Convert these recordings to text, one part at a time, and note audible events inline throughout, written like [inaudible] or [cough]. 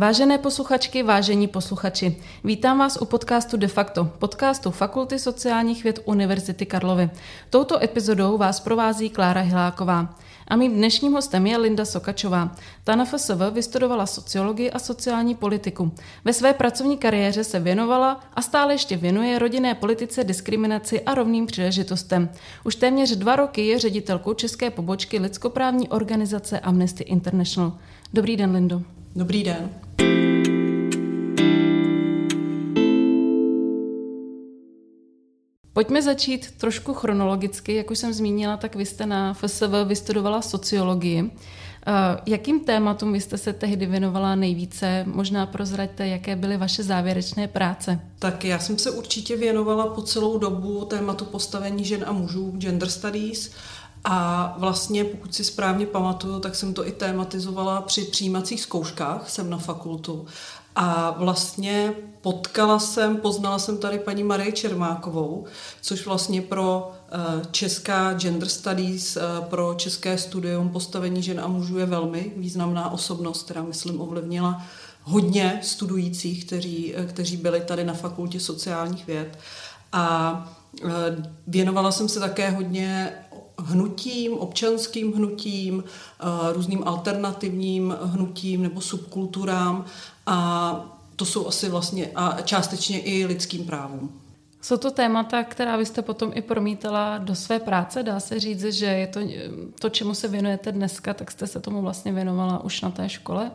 Vážené posluchačky, vážení posluchači, vítám vás u podcastu De facto, podcastu Fakulty sociálních věd Univerzity Karlovy. Touto epizodou vás provází Klára Hiláková. A mým dnešním hostem je Linda Sokačová. Ta na FSV vystudovala sociologii a sociální politiku. Ve své pracovní kariéře se věnovala a stále ještě věnuje rodinné politice, diskriminaci a rovným příležitostem. Už téměř dva roky je ředitelkou české pobočky lidskoprávní organizace Amnesty International. Dobrý den, Lindo. Dobrý den. Pojďme začít trošku chronologicky. Jak už jsem zmínila, tak vy jste na FSV vystudovala sociologii. Eh, jakým tématům vy jste se tehdy věnovala nejvíce? Možná prozraďte, jaké byly vaše závěrečné práce. Tak já jsem se určitě věnovala po celou dobu tématu postavení žen a mužů, gender studies, a vlastně, pokud si správně pamatuju, tak jsem to i tématizovala při přijímacích zkouškách, jsem na fakultu. A vlastně potkala jsem, poznala jsem tady paní Marie Čermákovou, což vlastně pro eh, česká gender studies, eh, pro české studium postavení žen a mužů je velmi významná osobnost, která, myslím, ovlivnila hodně studujících, kteří, eh, kteří byli tady na fakultě sociálních věd. A věnovala jsem se také hodně hnutím, občanským hnutím, různým alternativním hnutím nebo subkulturám a to jsou asi vlastně a částečně i lidským právům. Jsou to témata, která vy jste potom i promítala do své práce. Dá se říct, že je to, to, čemu se věnujete dneska, tak jste se tomu vlastně věnovala už na té škole?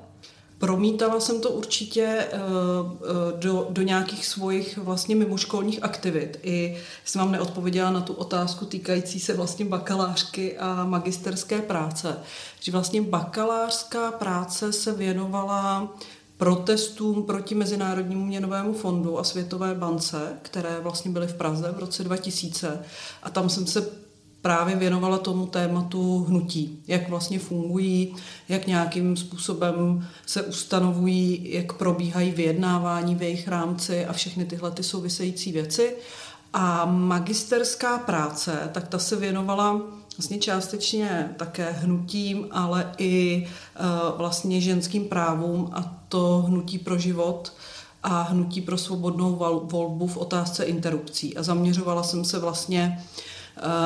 Promítala jsem to určitě eh, eh, do, do nějakých svojich vlastně mimoškolních aktivit. I jsem vám neodpověděla na tu otázku týkající se vlastně bakalářky a magisterské práce. Že vlastně bakalářská práce se věnovala protestům proti Mezinárodnímu měnovému fondu a Světové bance, které vlastně byly v Praze v roce 2000. A tam jsem se právě věnovala tomu tématu hnutí, jak vlastně fungují, jak nějakým způsobem se ustanovují, jak probíhají vyjednávání v jejich rámci a všechny tyhle ty související věci. A magisterská práce, tak ta se věnovala vlastně částečně také hnutím, ale i uh, vlastně ženským právům a to hnutí pro život a hnutí pro svobodnou volbu v otázce interrupcí. A zaměřovala jsem se vlastně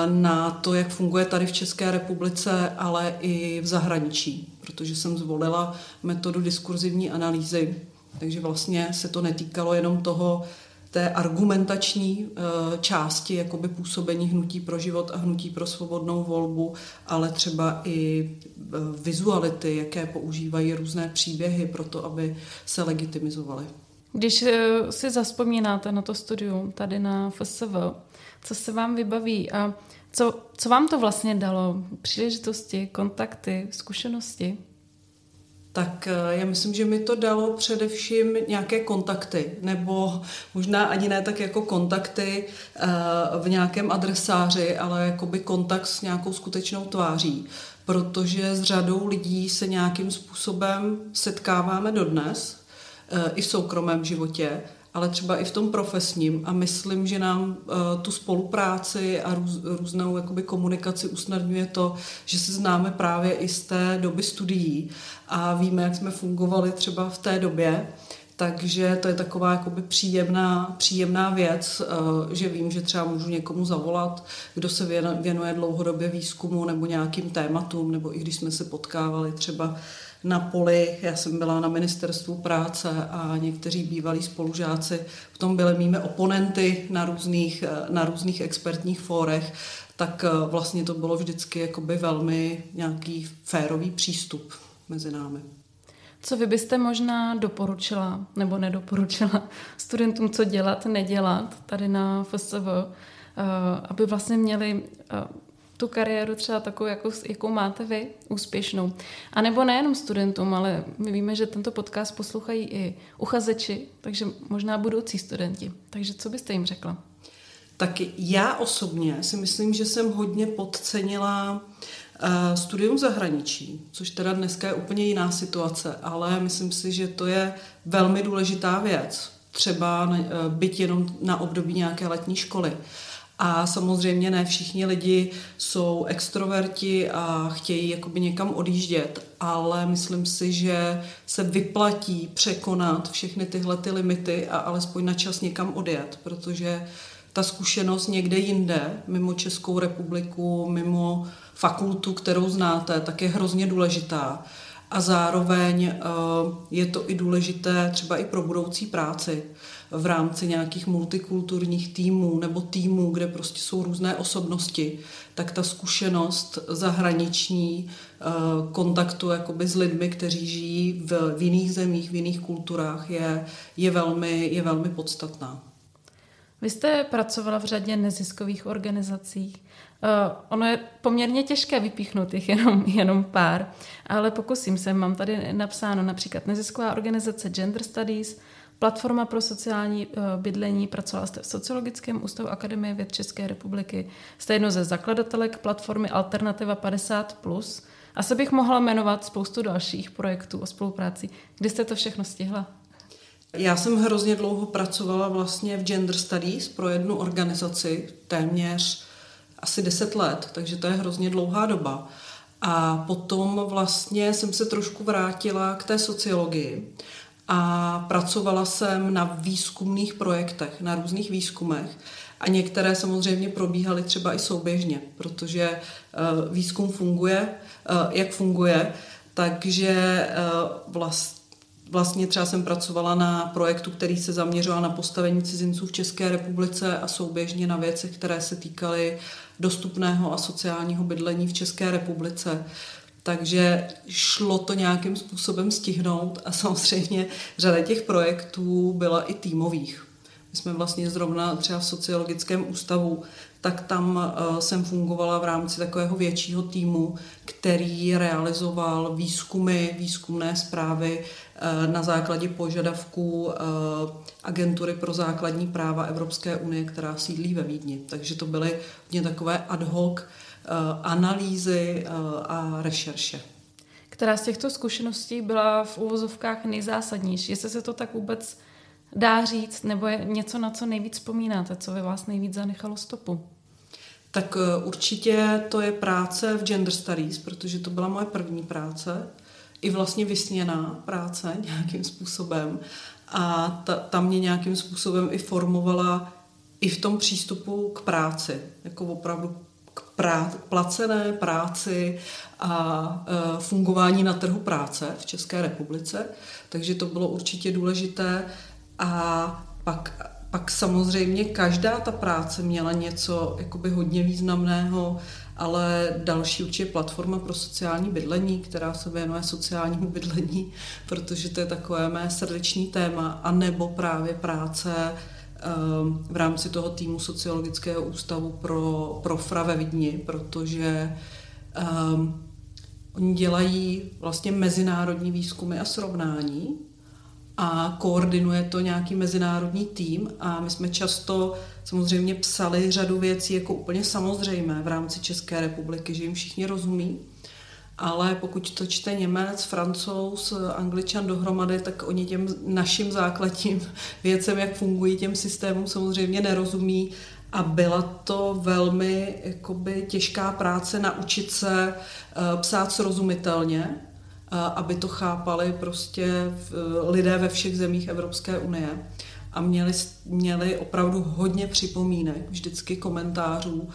na to, jak funguje tady v České republice, ale i v zahraničí, protože jsem zvolila metodu diskurzivní analýzy. Takže vlastně se to netýkalo jenom toho, té argumentační eh, části jakoby působení hnutí pro život a hnutí pro svobodnou volbu, ale třeba i eh, vizuality, jaké používají různé příběhy pro to, aby se legitimizovaly. Když eh, si zaspomínáte na to studium tady na FSV, co se vám vybaví a co, co vám to vlastně dalo? Příležitosti, kontakty, zkušenosti? tak eh, já myslím, že mi to dalo především nějaké kontakty, nebo možná ani ne tak jako kontakty eh, v nějakém adresáři, ale jakoby kontakt s nějakou skutečnou tváří, protože s řadou lidí se nějakým způsobem setkáváme dodnes, i v soukromém životě, ale třeba i v tom profesním. A myslím, že nám uh, tu spolupráci a růz, různou jakoby komunikaci usnadňuje to, že se známe právě i z té doby studií. A víme, jak jsme fungovali třeba v té době, takže to je taková jakoby příjemná, příjemná věc, uh, že vím, že třeba můžu někomu zavolat, kdo se věnuje dlouhodobě výzkumu nebo nějakým tématům, nebo i když jsme se potkávali třeba na poli. Já jsem byla na ministerstvu práce a někteří bývalí spolužáci v tom byli mými oponenty na různých, na různých expertních fórech, tak eh, vlastně to bylo vždycky jakoby velmi nějaký férový přístup mezi námi. Co vy byste možná doporučila nebo nedoporučila studentům, co dělat, nedělat tady na FSV, eh, aby vlastně měli eh, tu kariéru třeba takovou, jakou, jakou máte vy, úspěšnou. A nebo nejenom studentům, ale my víme, že tento podcast poslouchají i uchazeči, takže možná budoucí studenti. Takže co byste jim řekla? Tak já osobně si myslím, že jsem hodně podcenila uh, studium zahraničí, což teda dneska je úplně jiná situace, ale myslím si, že to je velmi důležitá věc. Třeba uh, byť jenom na období nějaké letní školy. A samozřejmě ne všichni lidi jsou extroverti a chtějí jakoby někam odjíždět, ale myslím si, že se vyplatí překonat všechny tyhle ty limity a alespoň na čas někam odjet, protože ta zkušenost někde jinde, mimo Českou republiku, mimo fakultu, kterou znáte, tak je hrozně důležitá. A zároveň eh, je to i důležité třeba i pro budoucí práci v rámci nějakých multikulturních týmů nebo týmů, kde prostě jsou různé osobnosti, tak ta zkušenost zahraniční eh, kontaktu jakoby s lidmi, kteří žijí v, v jiných zemích, v jiných kulturách, je, je, velmi, je velmi podstatná. Vy jste pracovala v řadě neziskových organizací. Uh, ono je poměrně těžké vypíchnout jich jenom, jenom pár, ale pokusím se. Mám tady napsáno například nezisková organizace Gender Studies, Platforma pro sociální uh, bydlení, pracovala jste v Sociologickém ústavu Akademie věd České republiky. Jste jedno ze zakladatelek platformy Alternativa 50+. Asi bych mohla jmenovat spoustu dalších projektů o spolupráci. Kdy jste to všechno stihla? Já jsem hrozně dlouho pracovala vlastně v Gender Studies pro jednu organizaci, téměř asi 10 let, takže to je hrozně dlouhá doba. A potom vlastně jsem se trošku vrátila k té sociologii a pracovala jsem na výzkumných projektech, na různých výzkumech. A některé samozřejmě probíhaly třeba i souběžně, protože uh, výzkum funguje, uh, jak funguje, takže vlastně Vlastně třeba jsem pracovala na projektu, který se zaměřoval na postavení cizinců v České republice a souběžně na věcech, které se týkaly dostupného a sociálního bydlení v České republice. Takže šlo to nějakým způsobem stihnout a [laughs] samozřejmě řada těch projektů byla i týmových. My jsme vlastně zrovna třeba v sociologickém ústavu tak tam eh, jsem fungovala v rámci takového většího týmu, který realizoval výzkumy, výzkumné zprávy eh, na základě požadavků eh, agentury pro základní práva Evropské unie, která sídlí ve Vídni. Takže to byly hodně takové ad hoc analýzy a rešerše. Která z těchto zkušeností byla v úvozovkách nejzásadnější? Jestli se to tak vůbec dá říct, nebo je něco, na co nejvíc vzpomínáte, co ve vás nejvíc zanechalo stopu? Tak eh, určitě to je práce v Gender Studies, protože to byla moje první práce, i vlastně vysněná práce [laughs] nějakým způsobem. A ta, ta mě nějakým způsobem i formovala i v tom přístupu k práci, jako opravdu k prá- placené práci a e, fungování na trhu práce v České republice. Takže to bylo určitě důležité. A pak, pak samozřejmě každá ta práce měla něco jakoby hodně významného, ale další určitě platforma pro sociální bydlení, která se věnuje sociálnímu bydlení, protože to je takové mé srdeční téma, a nebo právě práce ehm, v rámci toho týmu Sociologického ústavu pro, pro FRA ve Vidni, protože um, oni dělají vlastně mezinárodní výzkumy a srovnání a koordinuje to nějaký mezinárodní tým a my jsme často samozřejmě psali řadu věcí jako úplně samozřejmé v rámci České republiky, že jim všichni rozumí, ale pokud to čte Němec, Francouz, Angličan dohromady, tak oni těm našim základním [laughs] věcem, jak fungují těm systémům, samozřejmě nerozumí. A byla to velmi jakoby, těžká práce naučit se uh, psát srozumitelně, aby to chápali prostě lidé ve všech zemích Evropské unie. A měli, měli opravdu hodně připomínek, vždycky komentářů.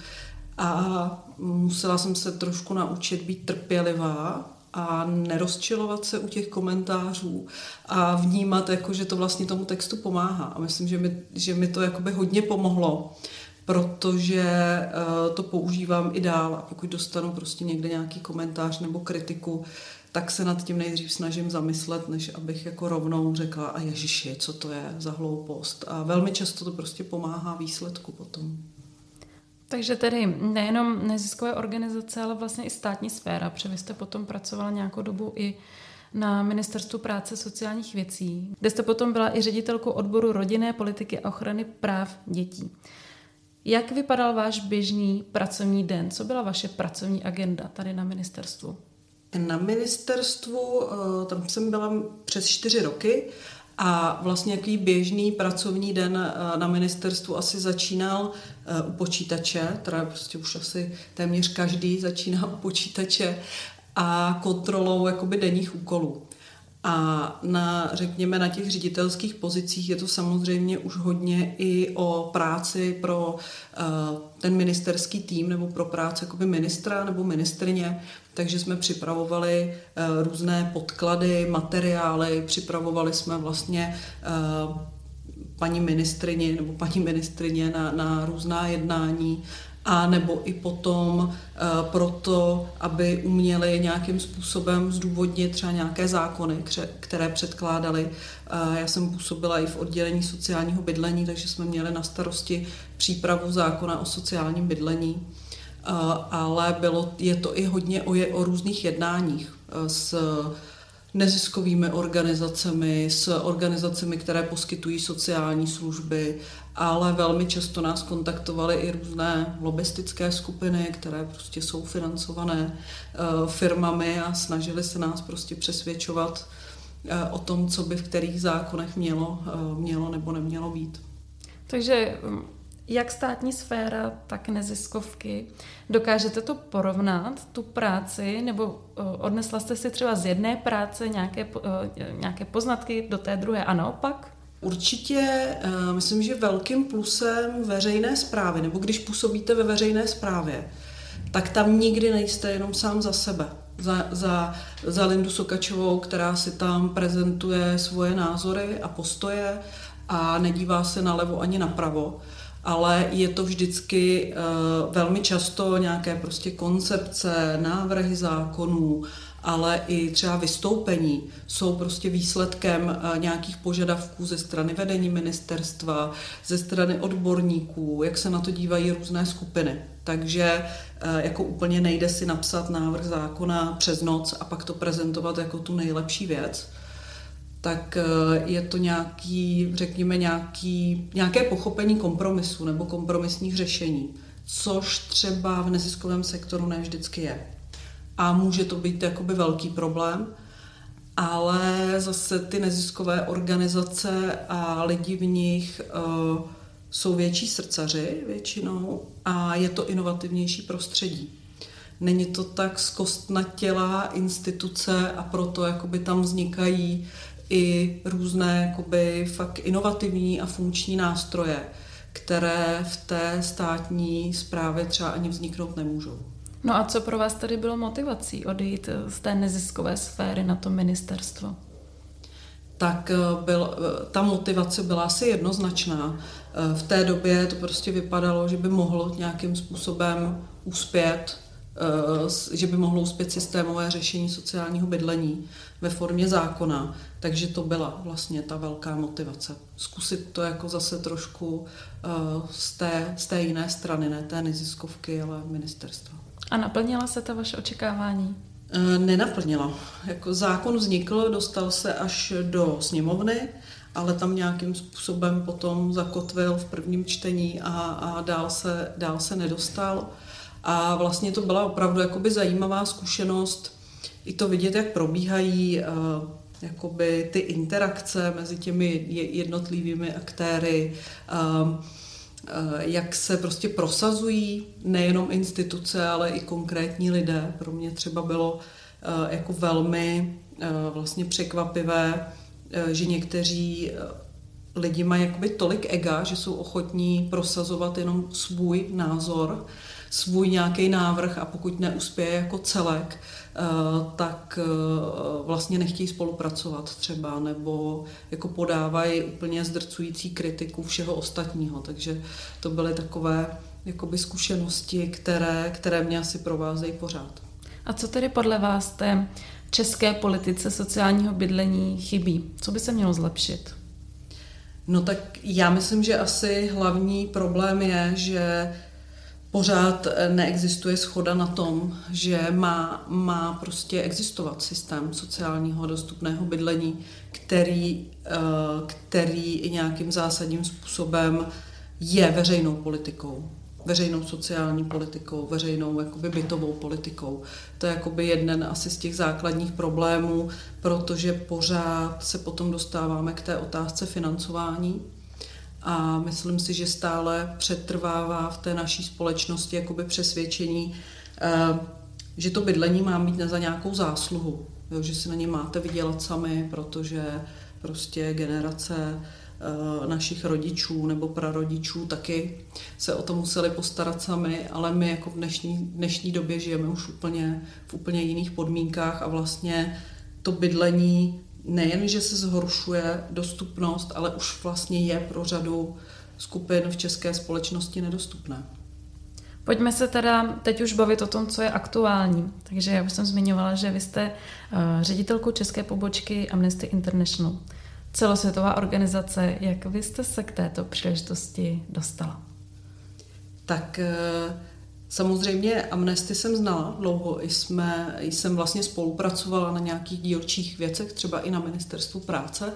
A musela jsem se trošku naučit být trpělivá a nerozčilovat se u těch komentářů a vnímat, jako, že to vlastně tomu textu pomáhá. A myslím, že mi, že mi to jakoby hodně pomohlo, protože uh, to používám i dál. A pokud dostanu prostě někde nějaký komentář nebo kritiku, tak se nad tím nejdřív snažím zamyslet, než abych jako rovnou řekla, a ježiši, co to je za hloupost. A velmi často to prostě pomáhá výsledku potom. Takže tedy nejenom neziskové organizace, ale vlastně i státní sféra, protože vy jste potom pracovala nějakou dobu i na Ministerstvu práce sociálních věcí, kde jste potom byla i ředitelkou odboru rodinné politiky a ochrany práv dětí. Jak vypadal váš běžný pracovní den? Co byla vaše pracovní agenda tady na ministerstvu? Na ministerstvu, eh, tam jsem byla přes čtyři roky A vlastně jaký běžný pracovní den na ministerstvu asi začínal u počítače, teda prostě už asi téměř každý začíná u počítače a kontrolou jakoby denních úkolů. A na, řekněme, na těch ředitelských pozicích je to samozřejmě už hodně i o práci pro uh, ten ministerský tým nebo pro práci jakoby ministra nebo ministrině. Takže jsme připravovali uh, různé podklady, materiály, připravovali jsme vlastně uh, paní ministrině nebo paní ministrině na, na různá jednání a nebo i potom uh, proto, aby uměli nějakým způsobem zdůvodnit třeba nějaké zákony, které předkládali. Uh, já jsem působila i v oddělení sociálního bydlení, takže jsme měli na starosti přípravu zákona o sociálním bydlení. Uh, ale bylo, je to i hodně o, je, o různých jednáních s neziskovými organizacemi, s organizacemi, které poskytují sociální služby, ale velmi často nás kontaktovaly i různé lobistické skupiny, které prostě jsou financované eh, firmami a snažili se nás prostě přesvědčovat eh, o tom, co by v kterých zákonech mělo, eh, mělo nebo nemělo být. Takže jak státní sféra, tak neziskovky. Dokážete to porovnat, tu práci, nebo odnesla jste si třeba z jedné práce nějaké, nějaké poznatky do té druhé a naopak? Určitě myslím, že velkým plusem veřejné zprávy, nebo když působíte ve veřejné zprávě, tak tam nikdy nejste jenom sám za sebe. Za, za, za Lindu Sokačovou, která si tam prezentuje svoje názory a postoje a nedívá se na levo ani napravo ale je to vždycky uh, velmi často nějaké prostě koncepce, návrhy zákonů, ale i třeba vystoupení jsou prostě výsledkem uh, nějakých požadavků ze strany vedení ministerstva, ze strany odborníků, jak se na to dívají různé skupiny. Takže uh, jako úplně nejde si napsat návrh zákona přes noc a pak to prezentovat jako tu nejlepší věc tak eh, je to nějaký, řekněme, nějaký, nějaké pochopení kompromisu nebo kompromisních řešení, což třeba v neziskovém sektoru ne vždycky je. A může to být jakoby velký problém, ale zase ty neziskové organizace a lidi v nich uh, jsou větší srdcaři většinou a je to inovativnější prostředí. Není to tak zkostnatělá instituce a proto jakoby tam vznikají i různé jakoby, fakt inovativní a funkční nástroje, které v té státní správě třeba ani vzniknout nemůžou. No a co pro vás tady bylo motivací odejít z té neziskové sféry na to ministerstvo? Tak eh, byl, eh, ta motivace byla asi jednoznačná. Eh, v té době to prostě vypadalo, že by mohlo nějakým způsobem uspět Eh, že by mohlo uspět systémové řešení sociálního bydlení ve formě zákona. Takže to byla vlastně ta velká motivace. Zkusit to jako zase trošku eh, z té, z té jiné strany, ne té neziskovky, ale ministerstva. A naplnila se ta vaše očekávání? Eh, nenaplnila. Jako zákon vznikl, dostal se až do sněmovny, ale tam nějakým způsobem potom zakotvil v prvním čtení a, a dál, se, dál se nedostal. A vlastně to byla opravdu jakoby zajímavá zkušenost i to vidět, jak probíhají uh, jakoby ty interakce mezi těmi jednotlivými aktéry, uh, uh, jak se prostě prosazují nejenom instituce, ale i konkrétní lidé. Pro mě třeba bylo jako velmi vlastně překvapivé, že někteří lidi mají jakoby tolik ega, že jsou ochotní prosazovat jenom svůj názor svůj nějaký návrh a pokud neuspěje jako celek, eh, tak eh, vlastně nechtějí spolupracovat třeba, nebo jako podávají úplně zdrcující kritiku všeho ostatního. Takže to byly takové jakoby zkušenosti, které, které mě asi provázejí pořád. A co tedy podle vás té české politice sociálního bydlení chybí? Co by se mělo zlepšit? No tak já myslím, že asi hlavní problém je, že pořád eh, neexistuje schoda na tom, že má, má prostě existovat systém sociálního dostupného bydlení, který, eh, který i nějakým zásadním způsobem je veřejnou politikou. veřejnou sociální politikou, veřejnou jakoby bytovou politikou. To je jakoby jeden asi z těch základních problémů, protože pořád se potom dostáváme k té otázce financování a myslím si, že stále přetrvává v té naší společnosti jakoby přesvědčení, eh, že to bydlení má mít za nějakou zásluhu, jo, že si na ně máte vydělat sami, protože prostě generace eh, našich rodičů nebo prarodičů taky se o to museli postarat sami, ale my jako v dnešní, dnešní době žijeme už úplně v úplně jiných podmínkách a vlastně to bydlení nejen, že se zhoršuje dostupnost, ale už vlastně je pro řadu skupin v české společnosti nedostupné. Pojďme se teda teď už bavit o tom, co je aktuální. Takže já už jsem zmiňovala, že vy jste uh, ředitelkou české pobočky Amnesty International. Celosvětová organizace. Jak vy jste se k této příležitosti dostala? Tak uh, Samozřejmě Amnesty jsem znala dlouho, jsme, jsem vlastně spolupracovala na nějakých dílčích věcech, třeba i na ministerstvu práce.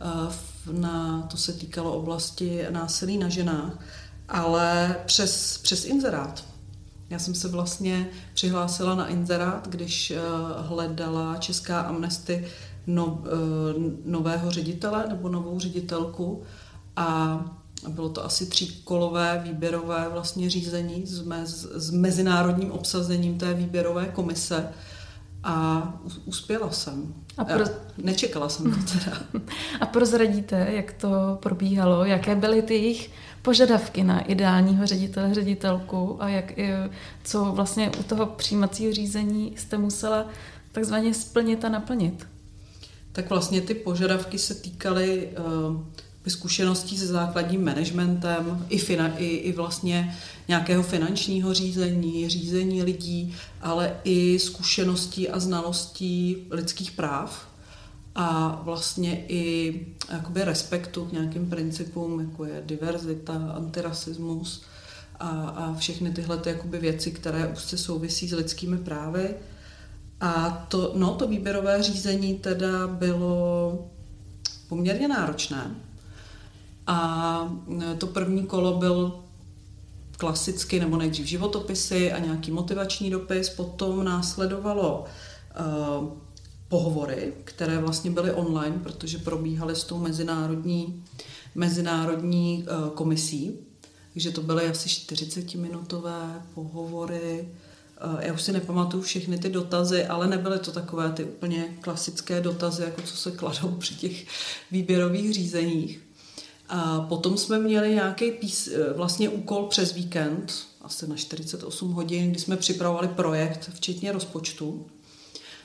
Eh, na, to se týkalo oblasti násilí na ženách, ale přes, přes inzerát. Já jsem se vlastně přihlásila na inzerát, když eh, hledala Česká Amnesty no, eh, nového ředitele nebo novou ředitelku a bylo to asi tříkolové výběrové vlastně řízení s, mez, s mezinárodním obsazením té výběrové komise a uspěla jsem. A pro... Nečekala jsem to teda. [laughs] A prozradíte, jak to probíhalo, jaké byly ty jejich požadavky na ideálního ředitele, ředitelku a jak, co vlastně u toho přijímacího řízení jste musela takzvaně splnit a naplnit? Tak vlastně ty požadavky se týkaly uh, zkušeností se základním managementem, i, fina, i, i vlastně nějakého finančního řízení, řízení lidí, ale i zkušeností a znalostí lidských práv a vlastně i jakoby respektu k nějakým principům, jako je diverzita, antirasismus a, a všechny tyhle ty jakoby věci, které už se souvisí s lidskými právy. A to, no, to výběrové řízení teda bylo poměrně náročné, a e, to první kolo byl klasicky, nebo nejdřív životopisy a nějaký motivační dopis, potom následovalo uh, pohovory, které vlastně byly online, protože probíhaly s tou mezinárodní, mezinárodní uh, komisí, takže to byly asi 40-minutové pohovory. Uh, já už si nepamatuju všechny ty dotazy, ale nebyly to takové ty úplně klasické dotazy, jako co se kladou při těch výběrových řízeních. A potom jsme měli nějaký pís, eh, vlastně úkol přes víkend, asi na 48 hodin, kdy jsme připravovali projekt, včetně rozpočtu.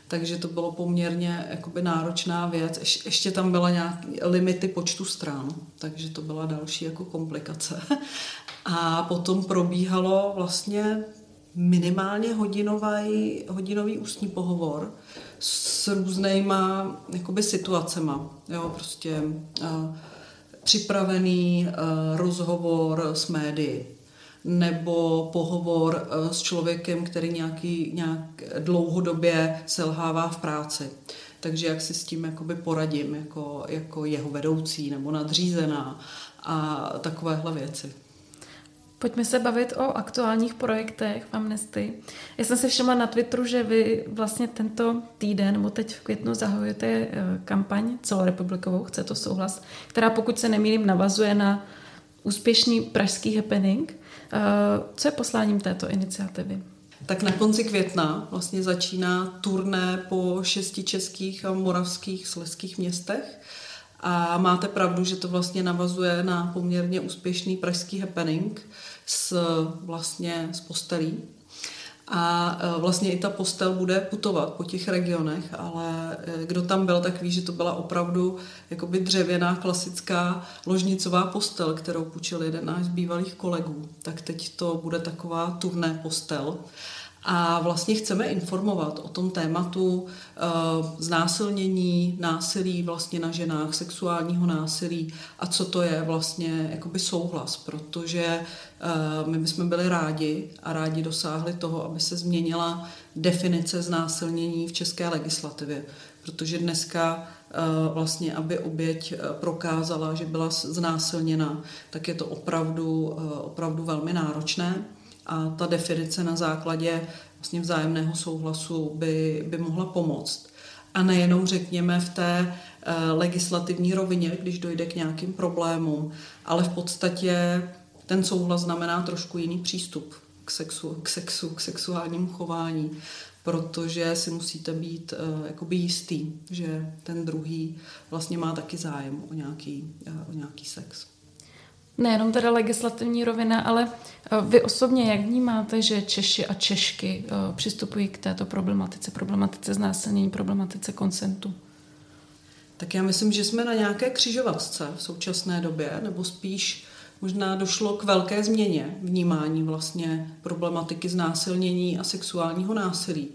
Takže to bylo poměrně jakoby náročná věc. Ješ, ještě tam byla nějaké limity počtu stran, takže to byla další jako komplikace. [laughs] A potom probíhalo vlastně minimálně hodinový, hodinový ústní pohovor s různýma jakoby situacema. Jo, prostě uh, připravený eh, rozhovor s médií nebo pohovor eh, s člověkem, který nějaký, nějak dlouhodobě selhává v práci. Takže jak si s tím jakoby poradím jako, jako jeho vedoucí nebo nadřízená a takovéhle věci. Pojďme se bavit o aktuálních projektech v Amnesty. Já jsem si všimla na Twitteru, že vy vlastně tento týden, nebo teď v květnu zahajujete eh, kampaň celorepublikovou, chce to souhlas, která pokud se nemýlím navazuje na úspěšný pražský happening. Eh, co je posláním této iniciativy? Tak na konci května vlastně začíná turné po šesti českých a moravských sleských městech. A máte pravdu, že to vlastně navazuje na poměrně úspěšný pražský happening, s, vlastně s postelí. A e, vlastně i ta postel bude putovat po těch regionech, ale e, kdo tam byl, tak ví, že to byla opravdu jakoby dřevěná klasická ložnicová postel, kterou půjčil jeden náš z bývalých kolegů. Tak teď to bude taková turné postel. A vlastně chceme informovat o tom tématu uh, znásilnění, násilí vlastně na ženách, sexuálního násilí a co to je vlastně jakoby souhlas, protože uh, my bychom byli rádi a rádi dosáhli toho, aby se změnila definice znásilnění v české legislativě. Protože dneska vlastně, aby oběť prokázala, že byla znásilněna, tak je to opravdu, opravdu velmi náročné a ta definice na základě vlastně vzájemného souhlasu by, by mohla pomoct. A nejenom řekněme v té legislativní rovině, když dojde k nějakým problémům, ale v podstatě ten souhlas znamená trošku jiný přístup k sexu, k sexu, k sexuálnímu chování, protože si musíte být uh, jakoby jistý, že ten druhý vlastně má taky zájem o nějaký, uh, o nějaký sex. Nejenom teda legislativní rovina, ale eh, vy osobně jak vnímáte, že Češi a Češky přistupují k této problematice, problematice znásilnění, problematice konsentu? Tak já myslím, že jsme na nějaké křižovatce v současné době, nebo spíš možná došlo k velké změně vnímání vlastně problematiky znásilnění a sexuálního násilí.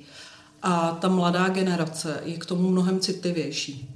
A ta mladá generace je k tomu mnohem citlivější.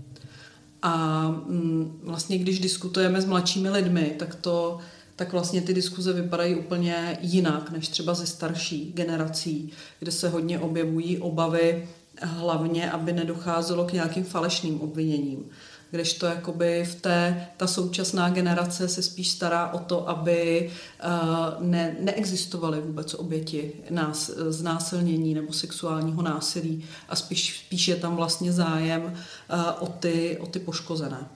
A mm, vlastně, když diskutujeme s mladšími lidmi, tak to tak vlastně ty diskuze vypadají úplně jinak než třeba ze starší generací, kde se hodně objevují obavy hlavně, aby nedocházelo k nějakým falešným obviněním kdežto jakoby v té, ta současná generace se spíš stará o to, aby uh, ne, neexistovaly vůbec oběti nás, znásilnění nebo sexuálního násilí a spíš, spíš je tam vlastně zájem uh, o, ty, o ty poškozené.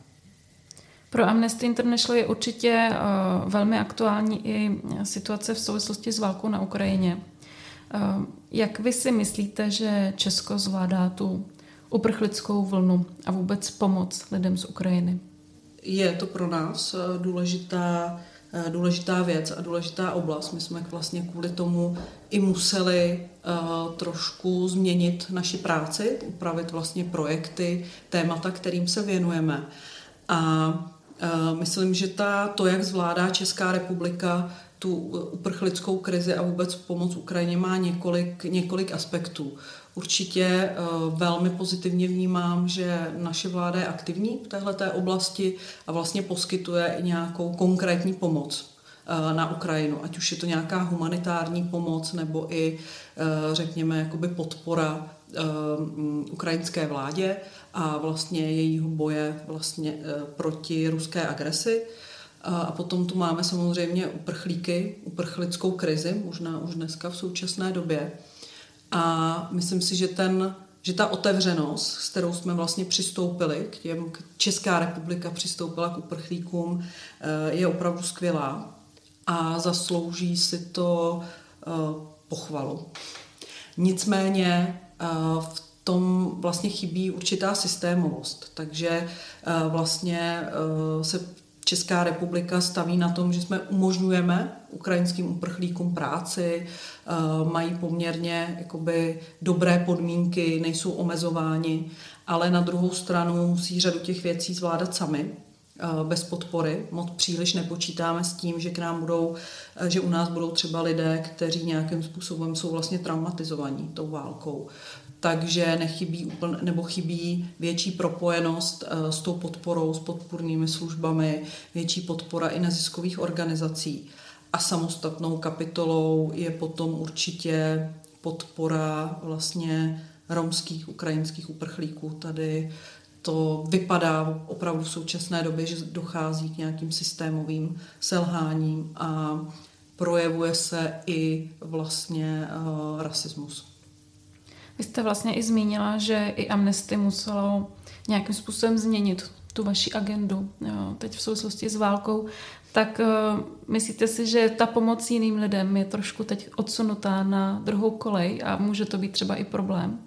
Pro Amnesty International je určitě uh, velmi aktuální i situace v souvislosti s válkou na Ukrajině. Uh, jak vy si myslíte, že Česko zvládá tu uprchlickou vlnu a vůbec pomoc lidem z Ukrajiny? Je to pro nás eh, důležitá, eh, důležitá věc a důležitá oblast. My jsme vlastně kvůli tomu i museli trošku změnit naši práci, upravit vlastně projekty, témata, kterým se věnujeme. A myslím, že ta, to, jak zvládá Česká republika tu uprchlickou krizi a vůbec pomoc Ukrajině, má několik, několik aspektů. Určitě eh, velmi pozitivně vnímám, že naše vláda je aktivní v této oblasti a vlastně poskytuje nějakou konkrétní pomoc eh, na Ukrajinu, ať už je to nějaká humanitární pomoc nebo i, eh, řekněme, jakoby podpora ukrajinské vládě a vlastně jejího boje vlastně proti ruské agresi. A potom tu máme samozřejmě uprchlíky, uprchlickou krizi, možná už dneska v současné době. A myslím si, že ten že ta otevřenost, s kterou jsme vlastně přistoupili k těm, Česká republika přistoupila k uprchlíkům, eh, je opravdu skvělá a zaslouží si to eh, pochvalu. Nicméně eh, v tom vlastně chybí určitá systémovost, takže vlastně se Česká republika staví na tom, že jsme umožňujeme ukrajinským uprchlíkům práci, eh, mají poměrně jakoby dobré podmínky, nejsou omezováni, ale na druhou stranu musí řadu těch věcí zvládat sami. eh, bez podpory. Moc příliš nepočítáme s tím, že k nám budou, eh, že u nás budou třeba lidé, kteří nějakým způsobem jsou vlastně traumatizovaní tou válkou takže nechybí úplně, nebo chybí větší propojenost eh, s tou podporou, s podpůrnými službami, větší podpora i neziskových organizací. A samostatnou kapitolou je potom určitě podpora vlastně romských, ukrajinských uprchlíků. Tady to vypadá opravdu v současné době, že dochází k nějakým systémovým selháním a projevuje se i vlastně uh, rasismus. Vy jste vlastně i zmínila, že i Amnesty muselo nějakým způsobem změnit tu vaši agendu jo, teď v souvislosti s válkou. Tak uh, myslíte si, že ta pomoc jiným lidem je trošku teď odsunutá na druhou kolej a může to být třeba i problém?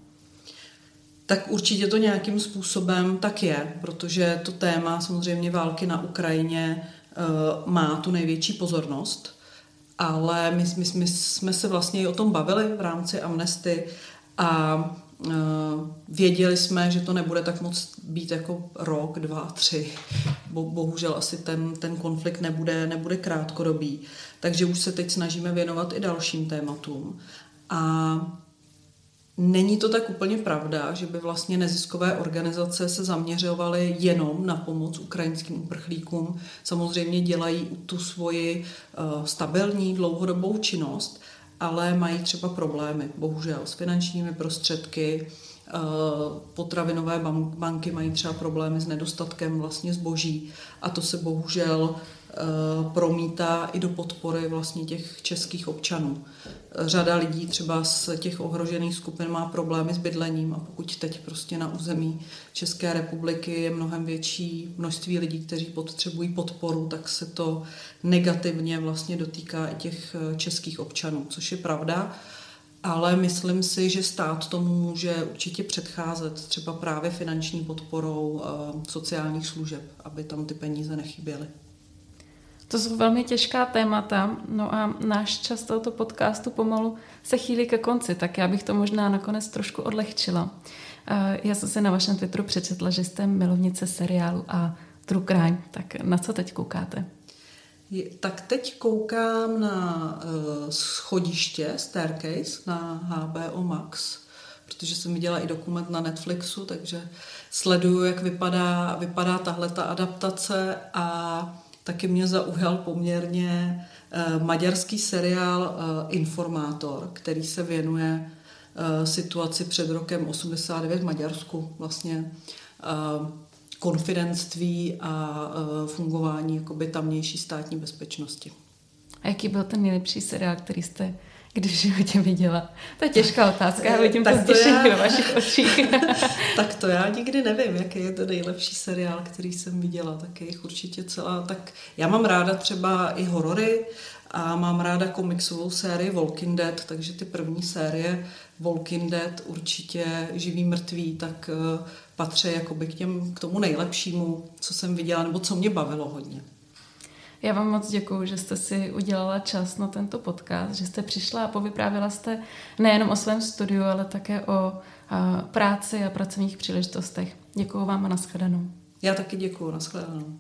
Tak určitě to nějakým způsobem tak je, protože to téma samozřejmě války na Ukrajině uh, má tu největší pozornost, ale my, my, my jsme se vlastně i o tom bavili v rámci Amnesty a uh, věděli jsme, že to nebude tak moc být jako rok, dva, tři. Bo, bohužel asi ten, ten konflikt nebude, nebude krátkodobý. Takže už se teď snažíme věnovat i dalším tématům. A Není to tak úplně pravda, že by vlastně neziskové organizace se zaměřovaly jenom na pomoc ukrajinským uprchlíkům. Samozřejmě dělají tu svoji uh, stabilní dlouhodobou činnost, ale mají třeba problémy, bohužel, s finančními prostředky Potravinové banky mají třeba problémy s nedostatkem vlastně zboží a to se bohužel Eh, promítá i do podpory vlastně těch českých občanů. Řada lidí třeba z těch ohrožených skupin má problémy s bydlením a pokud teď prostě na území České republiky je mnohem větší množství lidí, kteří potřebují podporu, tak se to negativně vlastně dotýká i těch eh, českých občanů, což je pravda. Ale myslím si, že stát tomu může určitě předcházet třeba právě finanční podporou eh, sociálních služeb, aby tam ty peníze nechyběly. To jsou velmi těžká témata, no a náš čas tohoto podcastu pomalu se chýlí ke konci, tak já bych to možná nakonec trošku odlehčila. Eh, já jsem se na vašem Twitteru přečetla, že jste milovnice seriálu a True Crime, tak na co teď koukáte? Tak teď koukám na uh, schodiště, Staircase, na HBO Max, protože jsem viděla i dokument na Netflixu, takže sleduju, jak vypadá, vypadá tahle ta adaptace a taky mě zaujal poměrně uh, maďarský seriál uh, Informátor, který se věnuje uh, situaci před rokem 89 v Maďarsku, vlastně konfidenství a fungování jakoby tamnější státní bezpečnosti. A jaký byl ten nejlepší seriál, který jste kdy v životě viděla? To je těžká otázka, já vidím tak to zděšení já... vašich očích. [laughs] tak to já nikdy nevím, jaký je to nejlepší seriál, který jsem viděla, tak je jich určitě celá. Tak já mám ráda třeba i horory a mám ráda komiksovou sérii Walking Dead, takže ty první série Walking Dead určitě živý mrtví, tak uh, patří jakoby k, těm, k tomu nejlepšímu, co jsem viděla, nebo co mě bavilo hodně. Já vám moc děkuji, že jste si udělala čas na tento podcast, že jste přišla a povyprávila jste nejenom o svém studiu, ale také o práci a pracovních příležitostech. Děkuji vám a nashledanou. Já taky děkuji, nashledanou.